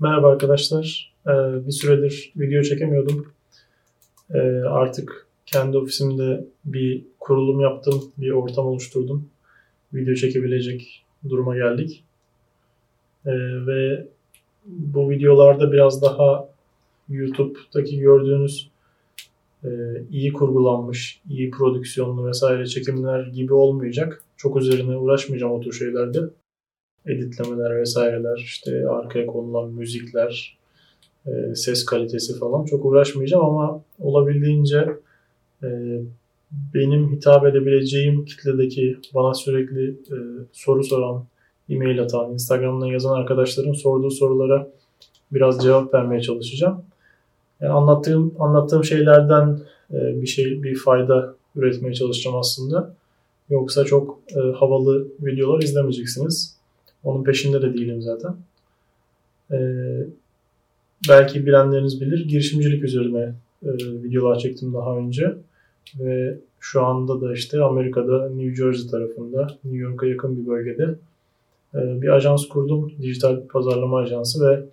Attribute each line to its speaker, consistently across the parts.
Speaker 1: Merhaba arkadaşlar. Ee, bir süredir video çekemiyordum. Ee, artık kendi ofisimde bir kurulum yaptım, bir ortam oluşturdum. Video çekebilecek duruma geldik. Ee, ve bu videolarda biraz daha YouTube'daki gördüğünüz e, iyi kurgulanmış, iyi prodüksiyonlu vesaire çekimler gibi olmayacak. Çok üzerine uğraşmayacağım o tür şeylerde editlemeler vesaireler, işte arkaya konulan müzikler, e, ses kalitesi falan çok uğraşmayacağım ama olabildiğince e, benim hitap edebileceğim kitledeki bana sürekli e, soru soran, e-mail atan, Instagram'dan yazan arkadaşların sorduğu sorulara biraz cevap vermeye çalışacağım. Yani anlattığım anlattığım şeylerden bir şey bir fayda üretmeye çalışacağım aslında. Yoksa çok havalı videolar izlemeyeceksiniz. Onun peşinde de değilim zaten. Ee, belki bilenleriniz bilir. Girişimcilik üzerine e, videolar çektim daha önce. Ve şu anda da işte Amerika'da New Jersey tarafında, New York'a yakın bir bölgede e, bir ajans kurdum. Dijital pazarlama ajansı ve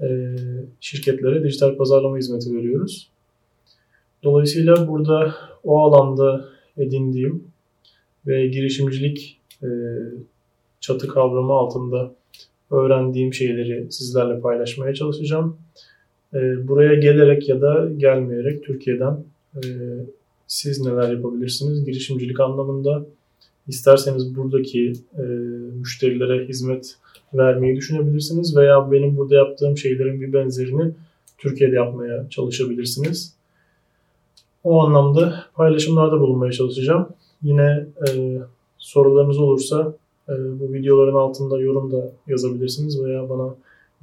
Speaker 1: e, şirketlere dijital pazarlama hizmeti veriyoruz. Dolayısıyla burada o alanda edindiğim ve girişimcilik e, çatı kavramı altında öğrendiğim şeyleri sizlerle paylaşmaya çalışacağım. Ee, buraya gelerek ya da gelmeyerek Türkiye'den e, siz neler yapabilirsiniz girişimcilik anlamında. İsterseniz buradaki e, müşterilere hizmet vermeyi düşünebilirsiniz veya benim burada yaptığım şeylerin bir benzerini Türkiye'de yapmaya çalışabilirsiniz. O anlamda paylaşımlarda bulunmaya çalışacağım. Yine e, sorularınız olursa bu videoların altında yorum da yazabilirsiniz veya bana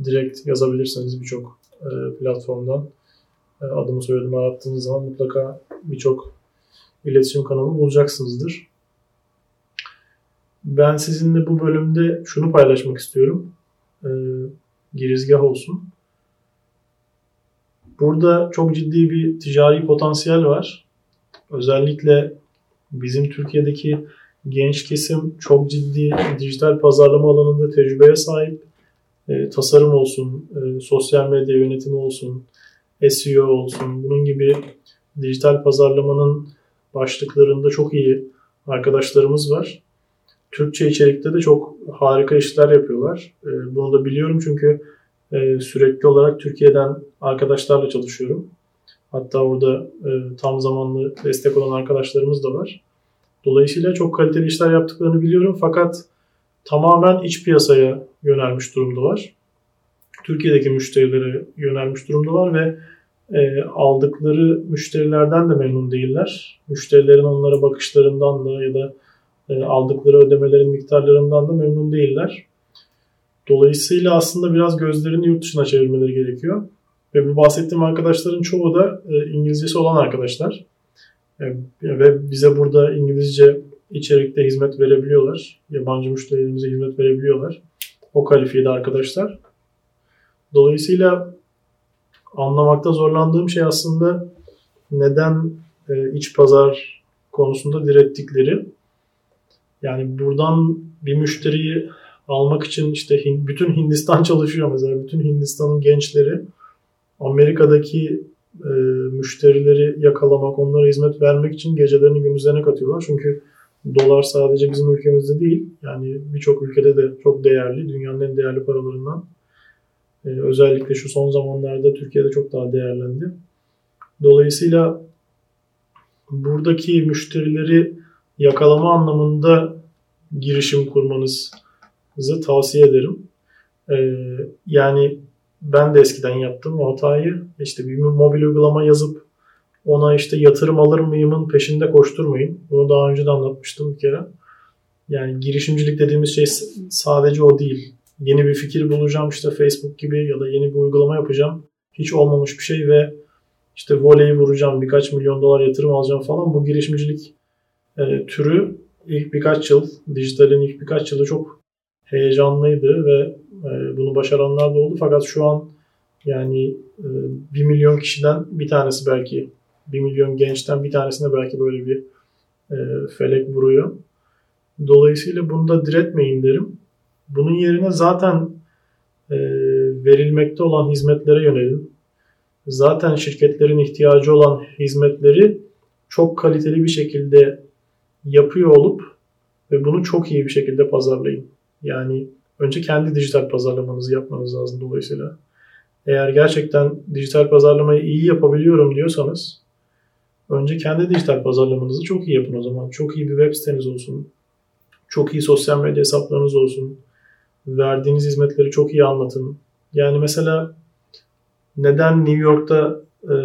Speaker 1: direkt yazabilirsiniz birçok e, platformdan. E, adımı soyadımı arattığınız zaman mutlaka birçok iletişim kanalı bulacaksınızdır. Ben sizinle bu bölümde şunu paylaşmak istiyorum. E, girizgah olsun. Burada çok ciddi bir ticari potansiyel var. Özellikle bizim Türkiye'deki genç kesim çok ciddi dijital pazarlama alanında tecrübeye sahip. E, tasarım olsun, e, sosyal medya yönetimi olsun, SEO olsun, bunun gibi dijital pazarlamanın başlıklarında çok iyi arkadaşlarımız var. Türkçe içerikte de çok harika işler yapıyorlar. E, bunu da biliyorum çünkü e, sürekli olarak Türkiye'den arkadaşlarla çalışıyorum. Hatta orada e, tam zamanlı destek olan arkadaşlarımız da var. Dolayısıyla çok kaliteli işler yaptıklarını biliyorum fakat tamamen iç piyasaya yönelmiş durumdalar. Türkiye'deki müşterilere yönelmiş durumdalar ve e, aldıkları müşterilerden de memnun değiller. Müşterilerin onlara bakışlarından da ya da e, aldıkları ödemelerin miktarlarından da memnun değiller. Dolayısıyla aslında biraz gözlerini yurt dışına çevirmeleri gerekiyor. Ve bu bahsettiğim arkadaşların çoğu da e, İngilizcesi olan arkadaşlar. E, ve bize burada İngilizce içerikte hizmet verebiliyorlar. Yabancı müşterilerimize hizmet verebiliyorlar. O kalifiyede arkadaşlar. Dolayısıyla anlamakta zorlandığım şey aslında neden e, iç pazar konusunda direttikleri. Yani buradan bir müşteriyi almak için işte bütün Hindistan çalışıyor mesela. Bütün Hindistan'ın gençleri Amerika'daki e, müşterileri yakalamak, onlara hizmet vermek için gecelerini gündüzlerine katıyorlar. Çünkü dolar sadece bizim ülkemizde değil, yani birçok ülkede de çok değerli, dünyanın en değerli paralarından. E, özellikle şu son zamanlarda Türkiye'de çok daha değerlendi. Dolayısıyla buradaki müşterileri yakalama anlamında girişim kurmanızı tavsiye ederim. Ee, yani ben de eskiden yaptım o hatayı. İşte bir mobil uygulama yazıp ona işte yatırım alır mıyımın peşinde koşturmayın. Bunu daha önce de anlatmıştım bir kere. Yani girişimcilik dediğimiz şey sadece o değil. Yeni bir fikir bulacağım işte Facebook gibi ya da yeni bir uygulama yapacağım. Hiç olmamış bir şey ve işte voleyi vuracağım, birkaç milyon dolar yatırım alacağım falan. Bu girişimcilik e, türü ilk birkaç yıl, dijitalin ilk birkaç yılı çok heyecanlıydı ve e, bunu başaranlar da oldu. Fakat şu an yani e, 1 milyon kişiden bir tanesi belki 1 milyon gençten bir tanesine belki böyle bir e, felek vuruyor. Dolayısıyla bunda diretmeyin derim. Bunun yerine zaten e, verilmekte olan hizmetlere yönelin. Zaten şirketlerin ihtiyacı olan hizmetleri çok kaliteli bir şekilde yapıyor olup ve bunu çok iyi bir şekilde pazarlayın. Yani önce kendi dijital pazarlamanızı yapmanız lazım dolayısıyla. Eğer gerçekten dijital pazarlamayı iyi yapabiliyorum diyorsanız önce kendi dijital pazarlamanızı çok iyi yapın o zaman. Çok iyi bir web siteniz olsun. Çok iyi sosyal medya hesaplarınız olsun. Verdiğiniz hizmetleri çok iyi anlatın. Yani mesela neden New York'ta e,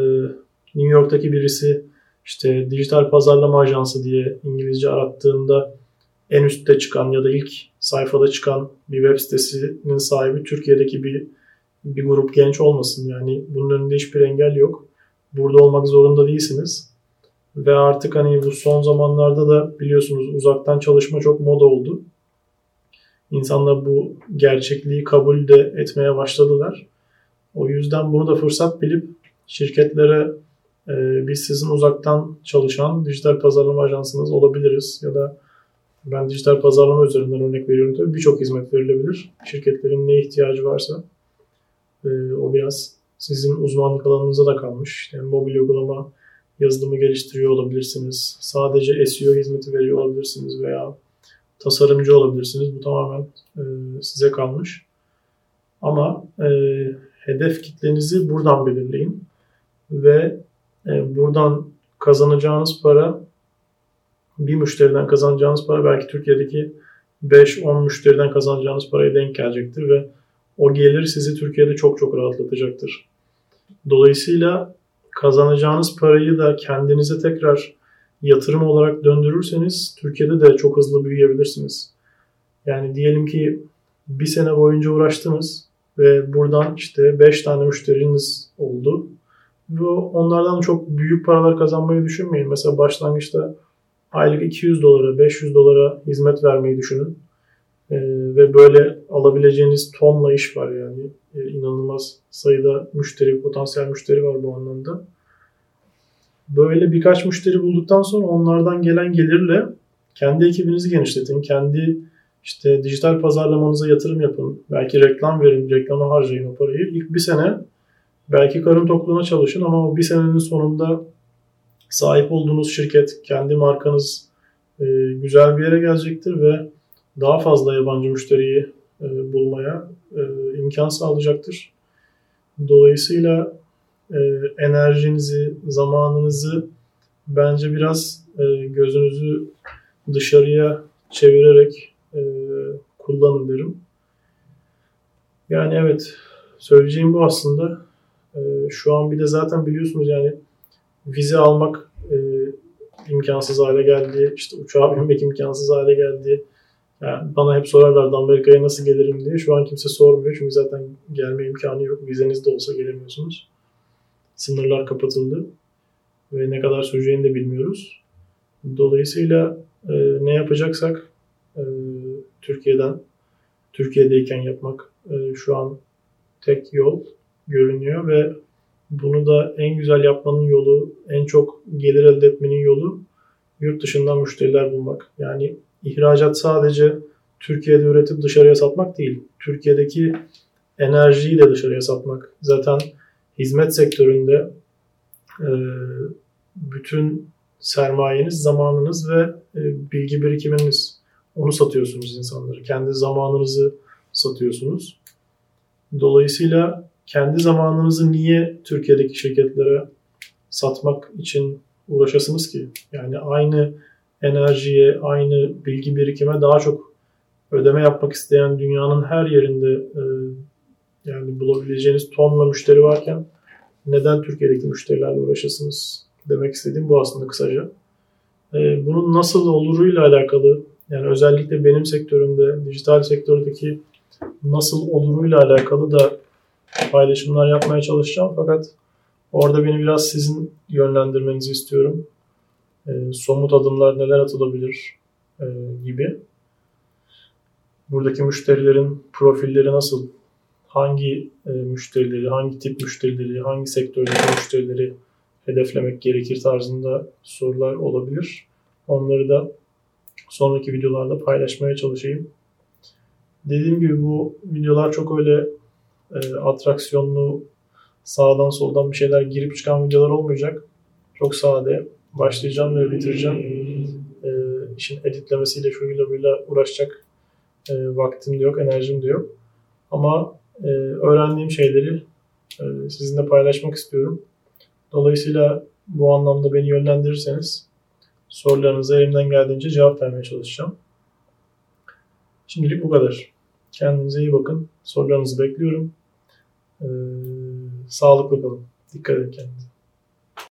Speaker 1: New York'taki birisi işte dijital pazarlama ajansı diye İngilizce arattığında en üstte çıkan ya da ilk sayfada çıkan bir web sitesinin sahibi Türkiye'deki bir bir grup genç olmasın. Yani bunun önünde hiçbir engel yok. Burada olmak zorunda değilsiniz. Ve artık hani bu son zamanlarda da biliyorsunuz uzaktan çalışma çok moda oldu. İnsanlar bu gerçekliği kabul de etmeye başladılar. O yüzden bunu da fırsat bilip şirketlere e, biz sizin uzaktan çalışan dijital pazarlama ajansınız olabiliriz ya da ben dijital pazarlama üzerinden örnek veriyorum tabii birçok hizmet verilebilir. Şirketlerin ne ihtiyacı varsa e, o biraz sizin uzmanlık alanınıza da kalmış. Yani mobil uygulama yazılımı geliştiriyor olabilirsiniz. Sadece SEO hizmeti veriyor olabilirsiniz veya tasarımcı olabilirsiniz. Bu tamamen e, size kalmış. Ama e, hedef kitlenizi buradan belirleyin ve e, buradan kazanacağınız para bir müşteriden kazanacağınız para belki Türkiye'deki 5-10 müşteriden kazanacağınız paraya denk gelecektir ve o gelir sizi Türkiye'de çok çok rahatlatacaktır. Dolayısıyla kazanacağınız parayı da kendinize tekrar yatırım olarak döndürürseniz Türkiye'de de çok hızlı büyüyebilirsiniz. Yani diyelim ki bir sene boyunca uğraştınız ve buradan işte 5 tane müşteriniz oldu. Ve onlardan çok büyük paralar kazanmayı düşünmeyin. Mesela başlangıçta aylık 200 dolara, 500 dolara hizmet vermeyi düşünün. Ee, ve böyle alabileceğiniz tonla iş var yani. Ee, inanılmaz sayıda müşteri, potansiyel müşteri var bu anlamda. Böyle birkaç müşteri bulduktan sonra onlardan gelen gelirle kendi ekibinizi genişletin. Kendi işte dijital pazarlamanıza yatırım yapın. Belki reklam verin, reklama harcayın o parayı. İlk bir sene belki karın tokluğuna çalışın ama o bir senenin sonunda sahip olduğunuz şirket, kendi markanız e, güzel bir yere gelecektir ve daha fazla yabancı müşteriyi e, bulmaya e, imkan sağlayacaktır. Dolayısıyla e, enerjinizi, zamanınızı bence biraz e, gözünüzü dışarıya çevirerek e, kullanın derim. Yani evet söyleyeceğim bu aslında. E, şu an bir de zaten biliyorsunuz yani vize almak e, imkansız hale geldi. İşte uçağa binmek imkansız hale geldi. Yani bana hep sorarlardı Amerika'ya nasıl gelirim diye. Şu an kimse sormuyor çünkü zaten gelme imkanı yok. Vizeniz de olsa gelemiyorsunuz. Sınırlar kapatıldı ve ne kadar süreceğini de bilmiyoruz. Dolayısıyla e, ne yapacaksak e, Türkiye'den, Türkiye'deyken yapmak e, şu an tek yol görünüyor ve bunu da en güzel yapmanın yolu, en çok gelir elde etmenin yolu yurt dışından müşteriler bulmak. Yani ihracat sadece Türkiye'de üretip dışarıya satmak değil. Türkiye'deki enerjiyi de dışarıya satmak. Zaten hizmet sektöründe e, bütün sermayeniz, zamanınız ve e, bilgi birikiminiz. Onu satıyorsunuz insanlara. Kendi zamanınızı satıyorsunuz. Dolayısıyla kendi zamanınızı niye Türkiye'deki şirketlere satmak için uğraşasınız ki? Yani aynı enerjiye, aynı bilgi birikime daha çok ödeme yapmak isteyen dünyanın her yerinde e, yani bulabileceğiniz tonla müşteri varken neden Türkiye'deki müşterilerle uğraşasınız demek istediğim bu aslında kısaca. E, bunun nasıl oluruyla alakalı yani özellikle benim sektörümde, dijital sektördeki nasıl oluruyla alakalı da paylaşımlar yapmaya çalışacağım. Fakat orada beni biraz sizin yönlendirmenizi istiyorum. E, somut adımlar neler atılabilir e, gibi. Buradaki müşterilerin profilleri nasıl? Hangi e, müşterileri, hangi tip müşterileri, hangi sektördeki müşterileri hedeflemek gerekir tarzında sorular olabilir. Onları da sonraki videolarda paylaşmaya çalışayım. Dediğim gibi bu videolar çok öyle e, atraksiyonlu sağdan soldan bir şeyler girip çıkan videolar olmayacak. Çok sade. Başlayacağım ve bitireceğim. E, işin editlemesiyle şuyla buyla uğraşacak e, vaktim de yok, enerjim de yok. Ama e, öğrendiğim şeyleri e, sizinle paylaşmak istiyorum. Dolayısıyla bu anlamda beni yönlendirirseniz sorularınıza elimden geldiğince cevap vermeye çalışacağım. Şimdilik bu kadar. Kendinize iyi bakın. Sorularınızı bekliyorum. Ee, sağlıklı kalın. Dikkat edin kendinize.